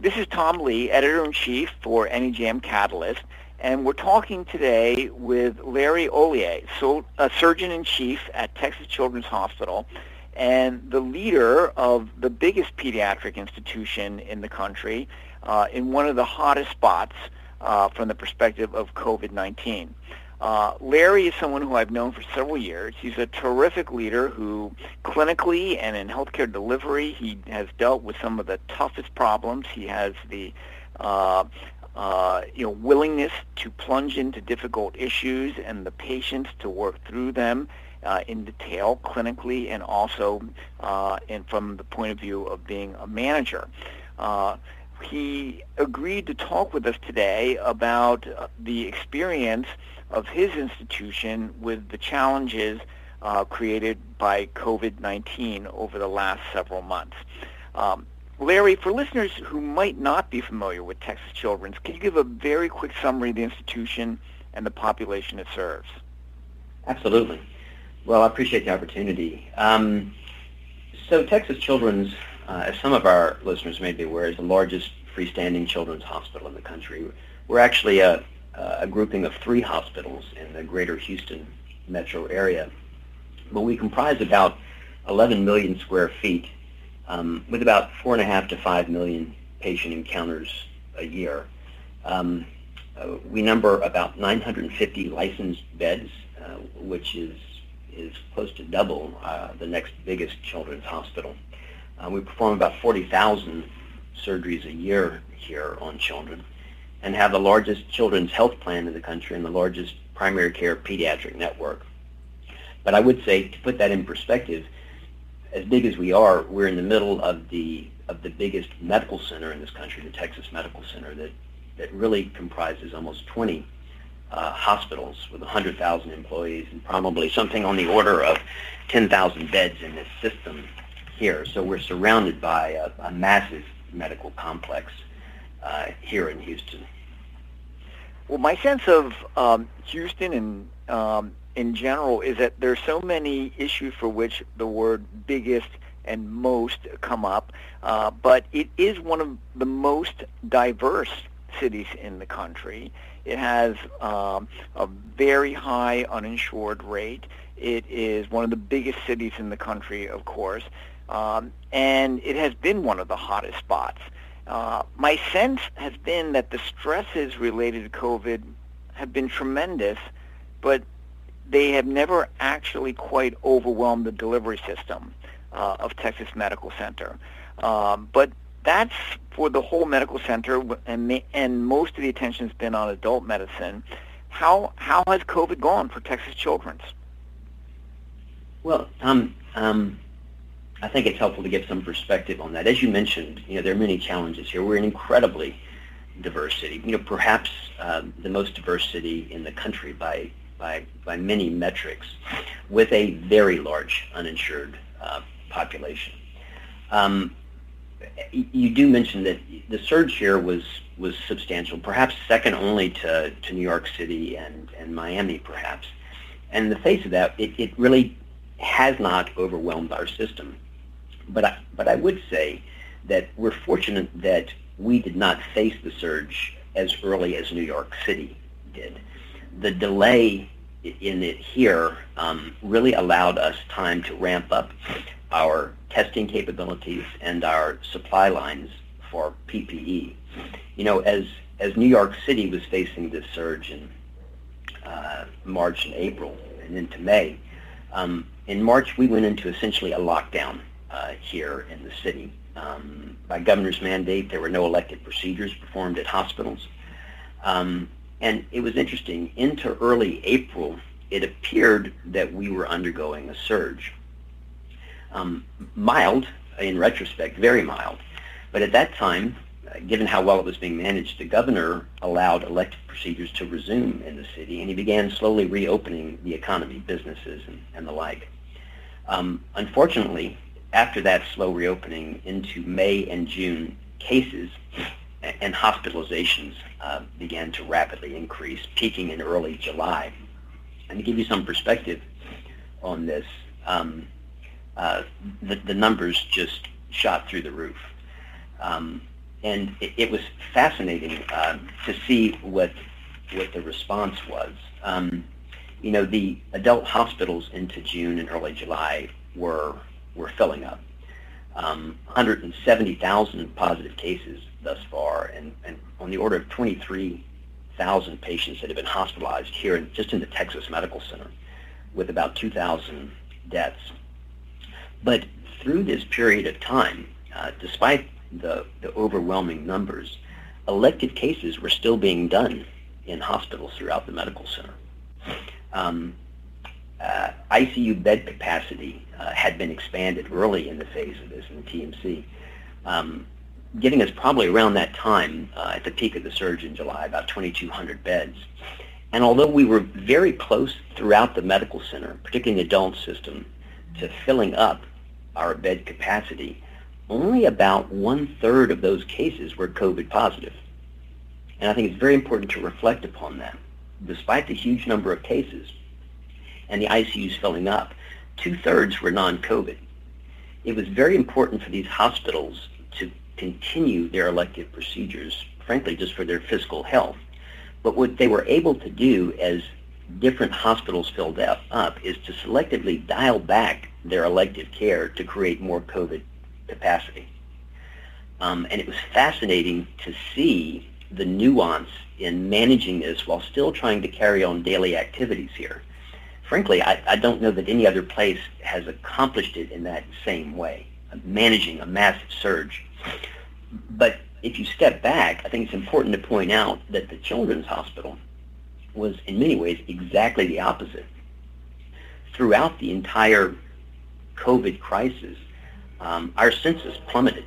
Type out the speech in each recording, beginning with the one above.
This is Tom Lee, editor-in-chief for NEJM Catalyst, and we're talking today with Larry Hollier, so, a surgeon-in-chief at Texas Children's Hospital and the leader of the biggest pediatric institution in the country uh, in one of the hottest spots uh, from the perspective of COVID-19. Uh, Larry is someone who I've known for several years. He's a terrific leader who clinically and in healthcare delivery, he has dealt with some of the toughest problems. He has the uh, uh, you know, willingness to plunge into difficult issues and the patience to work through them uh, in detail clinically and also uh, and from the point of view of being a manager. He agreed to talk with us today about uh, the experience of his institution with the challenges uh, created by COVID-19 over the last several months. Um, Larry, for listeners who might not be familiar with Texas Children's, can you give a very quick summary of the institution and the population it serves? Absolutely. Well, I appreciate the opportunity. Um, so Texas Children's, uh, as some of our listeners may be aware, is the largest freestanding children's hospital in the country. We're actually a, a grouping of three hospitals in the greater Houston metro area. But we comprise about 11 million square feet um, with about four and a half to five million patient encounters a year. Um, uh, we number about 950 licensed beds, uh, which is is close to double uh, the next biggest children's hospital. Uh, we perform about 40,000 surgeries a year here on children and have the largest children's health plan in the country and the largest primary care pediatric network. But I would say, to put that in perspective, as big as we are, we're in the middle of the of the biggest medical center in this country, the Texas Medical Center, that that really comprises almost 20 uh, hospitals with 100,000 employees and probably something on the order of 10,000 beds in this system here. So we're surrounded by a, a massive medical complex uh, here in Houston. Well, my sense of um, Houston and um, in general is that there's so many issues for which the word biggest and most come up, uh, but it is one of the most diverse cities in the country. It has um, a very high uninsured rate. It is one of the biggest cities in the country, of course, um, and it has been one of the hottest spots. Uh, my sense has been that the stresses related to COVID have been tremendous, but they have never actually quite overwhelmed the delivery system uh, of Texas Medical Center. Um, but that's for the whole medical center, and and most of the attention has been on adult medicine. How how has COVID gone for Texas Children's? Well, um, um, I think it's helpful to give some perspective on that. As you mentioned, you know there are many challenges here. We're an incredibly diverse city. You know, perhaps um, the most diverse city in the country by by by many metrics, with a very large uninsured uh, population. Um, you do mention that the surge here was was substantial, perhaps second only to, to New York City and, and Miami, perhaps. And in the face of that, it, it really has not overwhelmed our system. But I, but I would say that we're fortunate that we did not face the surge as early as New York City did. The delay in it here um, really allowed us time to ramp up our testing capabilities and our supply lines for PPE. You know, as as New York City was facing this surge in uh, March and April and into May, um, in March we went into essentially a lockdown uh, here in the city. Um, by governor's mandate, there were no elective procedures performed at hospitals. Um, and it was interesting, into early April, it appeared that we were undergoing a surge um, mild in retrospect, very mild. But at that time, uh, given how well it was being managed, the governor allowed elective procedures to resume in the city, and he began slowly reopening the economy, businesses, and, and the like. Um, unfortunately, after that slow reopening into May and June, cases and hospitalizations uh, began to rapidly increase, peaking in early July. And to give you some perspective on this, um, uh, the, the numbers just shot through the roof. Um, and it, it was fascinating uh, to see what what the response was. Um, you know, the adult hospitals into June and early July were were filling up. Um, 170,000 positive cases thus far, and, and on the order of 23,000 patients that have been hospitalized here, in, just in the Texas Medical Center, with about 2,000 deaths. But through this period of time, uh, despite the, the overwhelming numbers, elective cases were still being done in hospitals throughout the medical center. Um, uh, ICU bed capacity uh, had been expanded early in the phase of this in the TMC, um, giving us probably around that time, uh, at the peak of the surge in July, about 2,200 beds. And although we were very close throughout the medical center, particularly in the adult system, to filling up our bed capacity, only about one-third of those cases were COVID positive. And I think it's very important to reflect upon that. Despite the huge number of cases and the ICUs filling up, two-thirds were non-COVID. It was very important for these hospitals to continue their elective procedures, frankly, just for their fiscal health. But what they were able to do as different hospitals filled up, is to selectively dial back their elective care to create more COVID capacity. Um, and it was fascinating to see the nuance in managing this while still trying to carry on daily activities here. Frankly, I, I don't know that any other place has accomplished it in that same way, managing a massive surge. But if you step back, I think it's important to point out that the Children's Hospital was in many ways exactly the opposite. Throughout the entire COVID crisis, um, our census plummeted.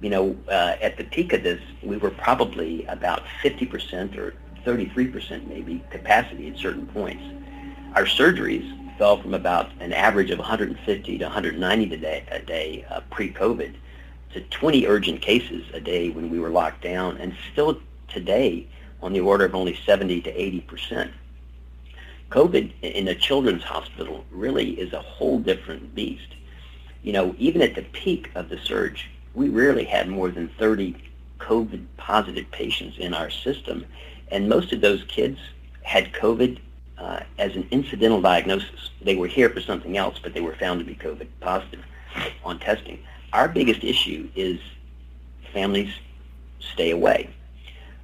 You know, uh, at the peak of this, we were probably about 50% or 33% maybe capacity at certain points. Our surgeries fell from about an average of 150 to 190 a day, a day uh, pre-COVID to 20 urgent cases a day when we were locked down, and still today on the order of only 70 to 80 percent. COVID in a children's hospital really is a whole different beast. You know, even at the peak of the surge, we rarely had more than 30 COVID positive patients in our system, and most of those kids had COVID uh, as an incidental diagnosis. They were here for something else, but they were found to be COVID positive on testing. Our biggest issue is families stay away.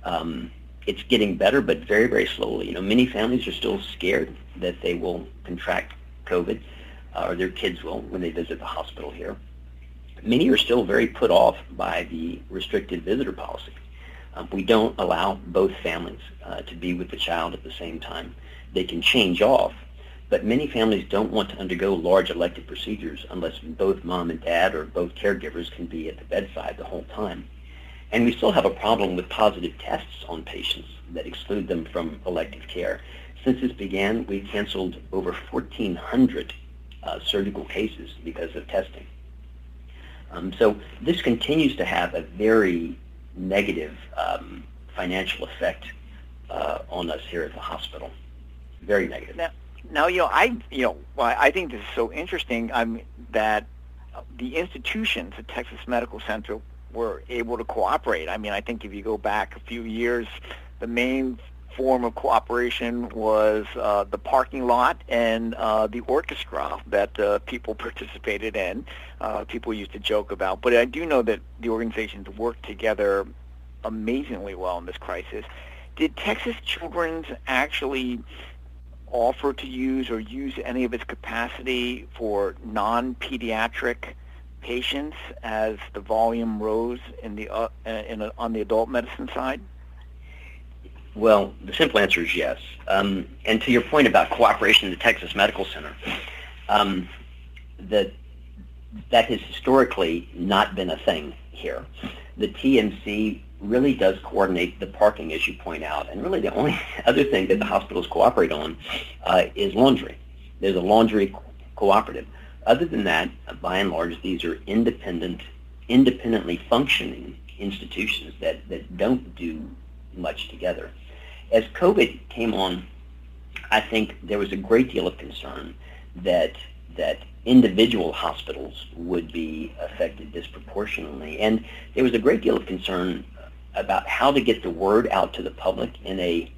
Um, it's getting better, but very, very slowly. You know, many families are still scared that they will contract COVID, uh, or their kids will when they visit the hospital here. Many are still very put off by the restricted visitor policy. Um, we don't allow both families uh, to be with the child at the same time. They can change off, but many families don't want to undergo large elective procedures unless both mom and dad or both caregivers can be at the bedside the whole time. And we still have a problem with positive tests on patients that exclude them from elective care. Since this began, we've canceled over 1,400 uh, surgical cases because of testing. Um, so this continues to have a very negative um, financial effect uh, on us here at the hospital. Very negative. Now, now, you know, I, you know, I think this is so interesting. I'm that the institutions, the Texas Medical Center, were able to cooperate. I mean, I think if you go back a few years, the main form of cooperation was uh, the parking lot and uh, the orchestra that uh, people participated in. Uh, people used to joke about, but I do know that the organizations worked together amazingly well in this crisis. Did Texas Children's actually offer to use or use any of its capacity for non-pediatric patients as the volume rose in the uh, in on the adult medicine side? Well, the simple answer is yes. Um, and to your point about cooperation in the Texas Medical Center, um, that that has historically not been a thing here. The TMC really does coordinate the parking, as you point out, and really the only other thing that the hospitals cooperate on uh, is laundry. There's a laundry co- cooperative. Other than that, by and large, these are independent, independently functioning institutions that, that don't do much together. As COVID came on, I think there was a great deal of concern that that individual hospitals would be affected disproportionately. And there was a great deal of concern about how to get the word out to the public in a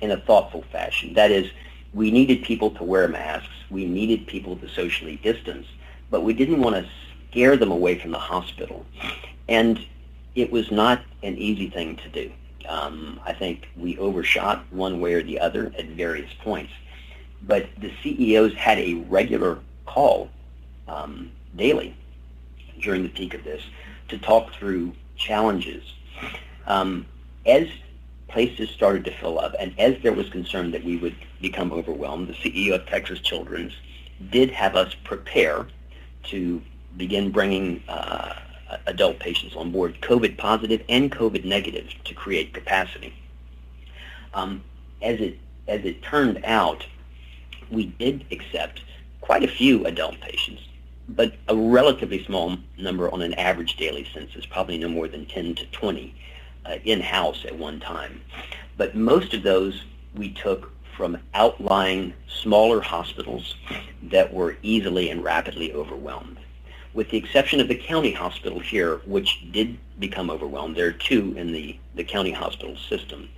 in a thoughtful fashion. That is, we needed people to wear masks. We needed people to socially distance, but we didn't want to scare them away from the hospital. And it was not an easy thing to do. Um, I think we overshot one way or the other at various points. But the CEOs had a regular call um, daily during the peak of this to talk through challenges. Um, as places started to fill up, and as there was concern that we would become overwhelmed, the CEO of Texas Children's did have us prepare to begin bringing uh, adult patients on board, COVID positive and COVID negative, to create capacity. Um, as it as it turned out, we did accept quite a few adult patients, but a relatively small number on an average daily census, probably no more than 10 to 20 uh, in-house at one time. But most of those we took from outlying smaller hospitals that were easily and rapidly overwhelmed. With the exception of the county hospital here, which did become overwhelmed, there are two in the, the county hospital system.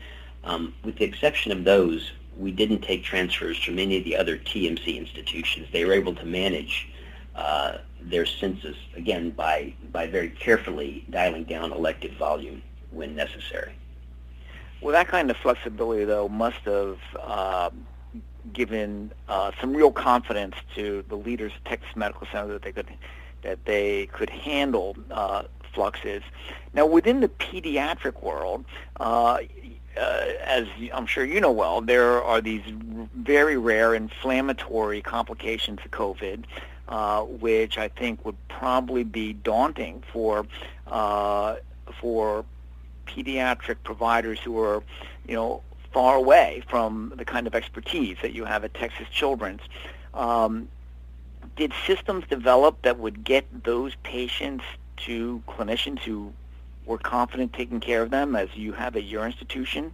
Um, with the exception of those, we didn't take transfers from any of the other TMC institutions. They were able to manage uh, their census, again, by, by very carefully dialing down elective volume when necessary. Well, that kind of flexibility, though, must have uh, given uh, some real confidence to the leaders of Texas Medical Center that they could that they could handle uh, fluxes. Now, within the pediatric world, uh, uh, as I'm sure you know well, there are these very rare inflammatory complications of COVID, uh, which I think would probably be daunting for uh, for pediatric providers who are, you know, far away from the kind of expertise that you have at Texas Children's. Um, did systems develop that would get those patients to clinicians who were confident taking care of them as you have at your institution?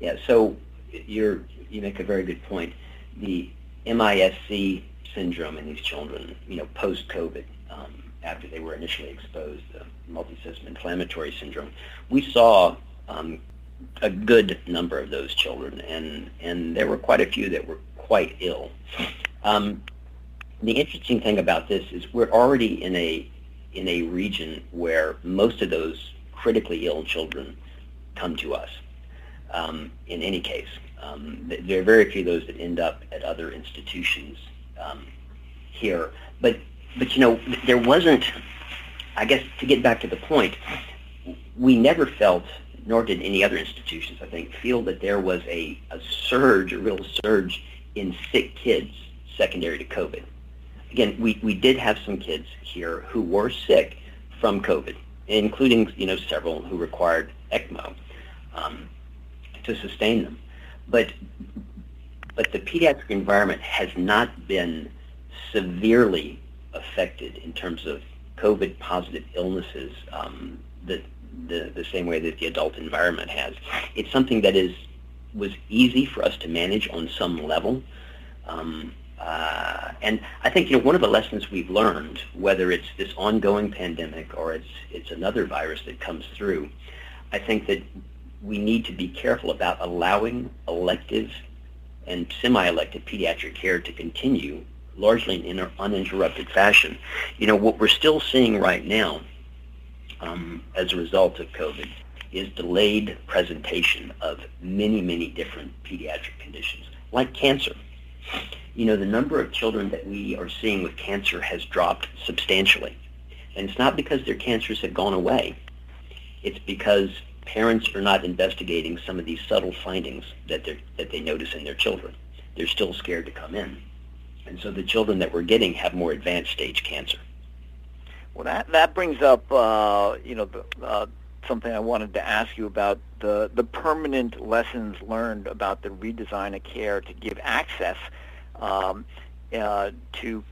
Yeah, so you make a very good point. The MIS-C syndrome in these children, you know, post-COVID, um, after they were initially exposed to multisystem inflammatory syndrome, we saw um, a good number of those children, and, and there were quite a few that were quite ill. Um, the interesting thing about this is we're already in a in a region where most of those critically ill children come to us. Um, in any case, um, there are very few of those that end up at other institutions um, here. But but you know there wasn't. I guess to get back to the point, we never felt, nor did any other institutions, I think, feel that there was a, a surge, a real surge in sick kids secondary to COVID again, we, we did have some kids here who were sick from COVID, including you know several who required ECMO um, to sustain them. But but the pediatric environment has not been severely affected in terms of COVID positive illnesses um, the, the, the same way that the adult environment has. It's something that is was easy for us to manage on some level. Um, uh, and I think you know one of the lessons we've learned, whether it's this ongoing pandemic or it's it's another virus that comes through, I think that we need to be careful about allowing elective and semi-elective pediatric care to continue largely in an uninterrupted fashion. You know what we're still seeing right now um, as a result of COVID is delayed presentation of many many different pediatric conditions like cancer you know, the number of children that we are seeing with cancer has dropped substantially. And it's not because their cancers have gone away. It's because parents are not investigating some of these subtle findings that, they that they notice in their children. They're still scared to come in. And so the children that we're getting have more advanced stage cancer. Well, that, that brings up, uh, you know, the, uh, something I wanted to ask you about the, the permanent lessons learned about the redesign of care to give access um, uh, to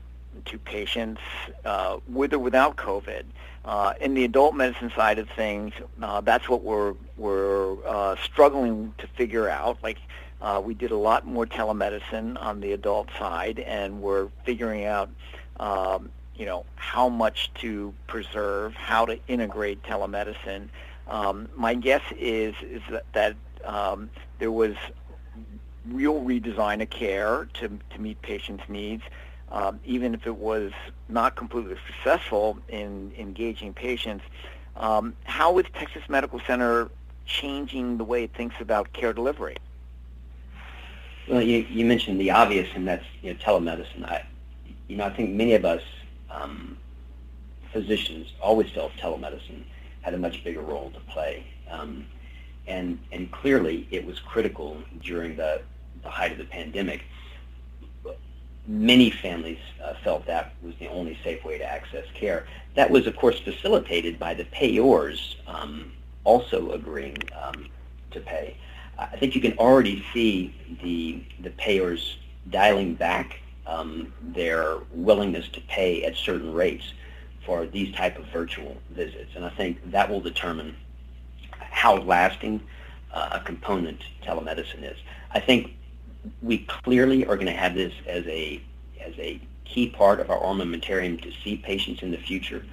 to patients uh, with or without COVID. Uh, in the adult medicine side of things, uh, that's what we're we're uh, struggling to figure out. Like uh, we did a lot more telemedicine on the adult side, and we're figuring out, um, you know, how much to preserve, how to integrate telemedicine. Um, my guess is is that, that um, there was real redesign of care to to meet patients' needs. Um, even if it was not completely successful in engaging patients, um, how is Texas Medical Center changing the way it thinks about care delivery? Well, you, you mentioned the obvious, and that's you know, telemedicine. I, you know, I think many of us um, physicians always felt telemedicine had a much bigger role to play, um, and and clearly it was critical during the, the height of the pandemic. Many families uh, felt that was the only safe way to access care. That was, of course, facilitated by the payors um, also agreeing um, to pay. I think you can already see the the payers dialing back um, their willingness to pay at certain rates for these type of virtual visits, and I think that will determine how lasting uh, a component telemedicine is. I think we clearly are going to have this as a as a key part of our armamentarium to see patients in the future,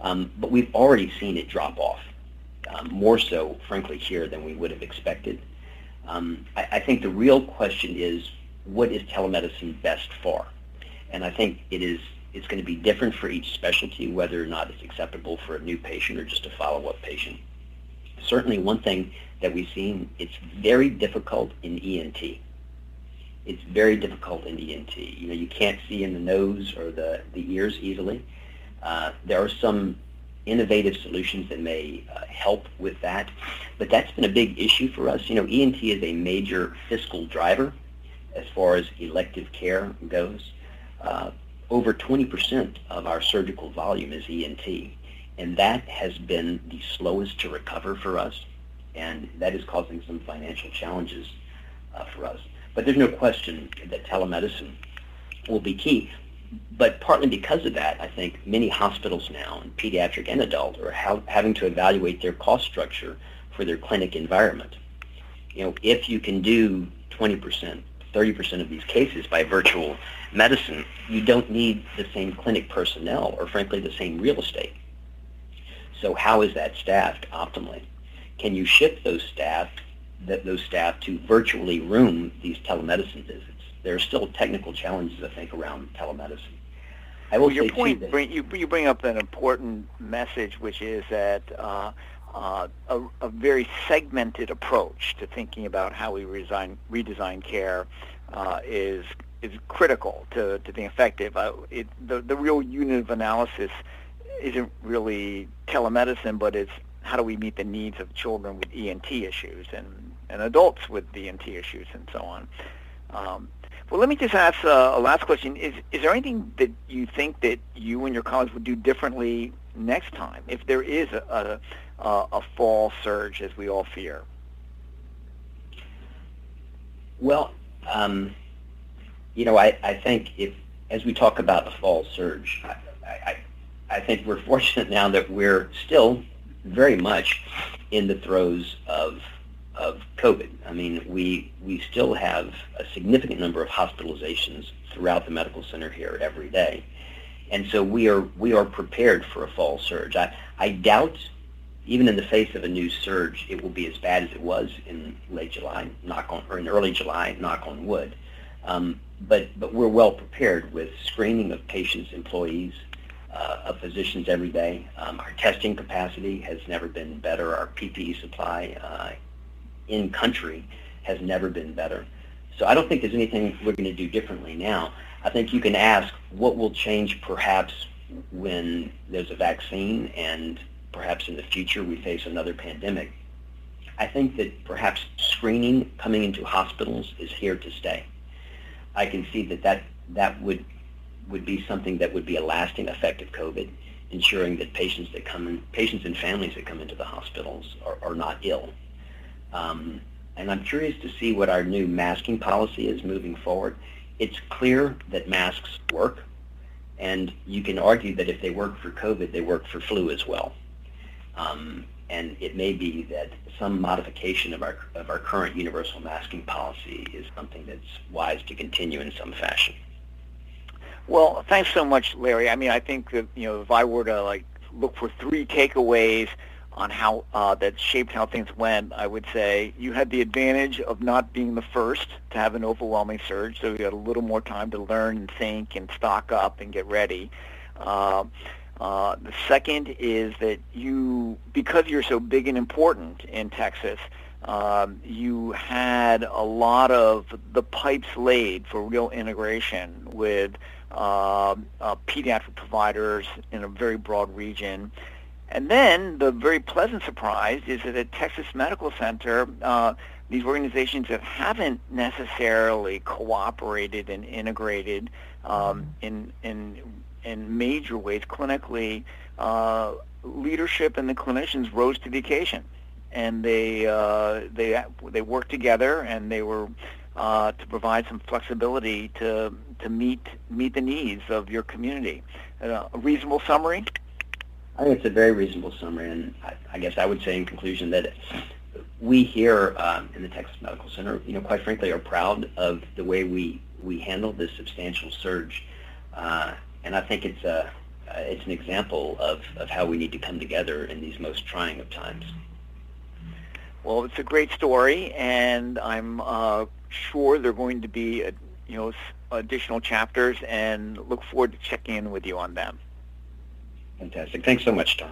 um, but we've already seen it drop off, um, more so, frankly, here than we would have expected. Um, I, I, think the real question is, what is telemedicine best for? And I think it is it's going to be different for each specialty, whether or not it's acceptable for a new patient or just a follow-up patient. Certainly one thing that we've seen, it's very difficult in ENT. It's very difficult in ENT. You know, you can't see in the nose or the, the ears easily. Uh, there are some innovative solutions that may uh, help with that. But that's been a big issue for us. You know, ENT is a major fiscal driver as far as elective care goes. Uh, over 20% of our surgical volume is ENT, and that has been the slowest to recover for us, and that is causing some financial challenges uh, for us. But there's no question that telemedicine will be key. But partly because of that, I think many hospitals now, pediatric and adult, are ha- having to evaluate their cost structure for their clinic environment. You know, if you can do 20%, 30% of these cases by virtual medicine, you don't need the same clinic personnel or frankly the same real estate. So how is that staffed optimally? Can you shift those staff, that those staff to virtually room these telemedicine visits? There are still technical challenges, I think, around telemedicine. I will well, your point, that, bring, you, you bring up an important message, which is that uh, uh, a, a, very segmented approach to thinking about how we resign, redesign care uh, is is critical to, to being effective. Uh, it, the, the real unit of analysis isn't really telemedicine, but it's how do we meet the needs of children with ENT issues and, and adults with ENT issues and so on. Um, well, let me just ask uh, a last question. Is, is there anything that you think that you and your colleagues would do differently next time if there is a, a, a fall surge as we all fear? Well, um, you know, I, I think if, as we talk about the fall surge, I, I, I think we're fortunate now that we're still very much in the throes of of COVID. I mean, we we still have a significant number of hospitalizations throughout the medical center here every day, and so we are we are prepared for a fall surge. I I doubt, even in the face of a new surge, it will be as bad as it was in late July, knock on, or in early July, knock on wood. Um, but but we're well prepared with screening of patients, employees, uh, of physicians every day. Um, our testing capacity has never been better. Our PPE supply uh, in country has never been better. So I don't think there's anything we're going to do differently now. I think you can ask what will change perhaps when there's a vaccine and perhaps in the future we face another pandemic. I think that perhaps screening coming into hospitals is here to stay. I can see that that, that would, would be something that would be a lasting effect of COVID, ensuring that patients that come in, patients and families that come into the hospitals are, are not ill. Um, and I'm curious to see what our new masking policy is moving forward. It's clear that masks work, and you can argue that if they work for COVID, they work for flu as well. Um, and it may be that some modification of our of our current universal masking policy is something that's wise to continue in some fashion. Well, thanks so much, Larry. I mean, I think that you know if I were to like look for three takeaways on how uh, that shaped how things went, I would say you had the advantage of not being the first to have an overwhelming surge, so you had a little more time to learn and think and stock up and get ready. Uh, uh, the second is that you, because you're so big and important in Texas, um, you had a lot of the pipes laid for real integration with uh, uh, pediatric providers in a very broad region. And then the very pleasant surprise is that at Texas Medical Center, uh, these organizations that haven't necessarily cooperated and integrated um, in, in, in major ways clinically, uh, leadership and the clinicians rose to the occasion. And they, uh, they, they worked together and they were uh, to provide some flexibility to, to meet, meet the needs of your community. Uh, a reasonable summary? I think it's a very reasonable summary, and I, I guess I would say in conclusion that we here um, in the Texas Medical Center, you know, quite frankly, are proud of the way we we handled this substantial surge, uh, and I think it's a uh, it's an example of, of how we need to come together in these most trying of times. Well, it's a great story, and I'm uh, sure there are going to be, a, you know, additional chapters, and look forward to checking in with you on them. Fantastic. Thanks so much, Tom.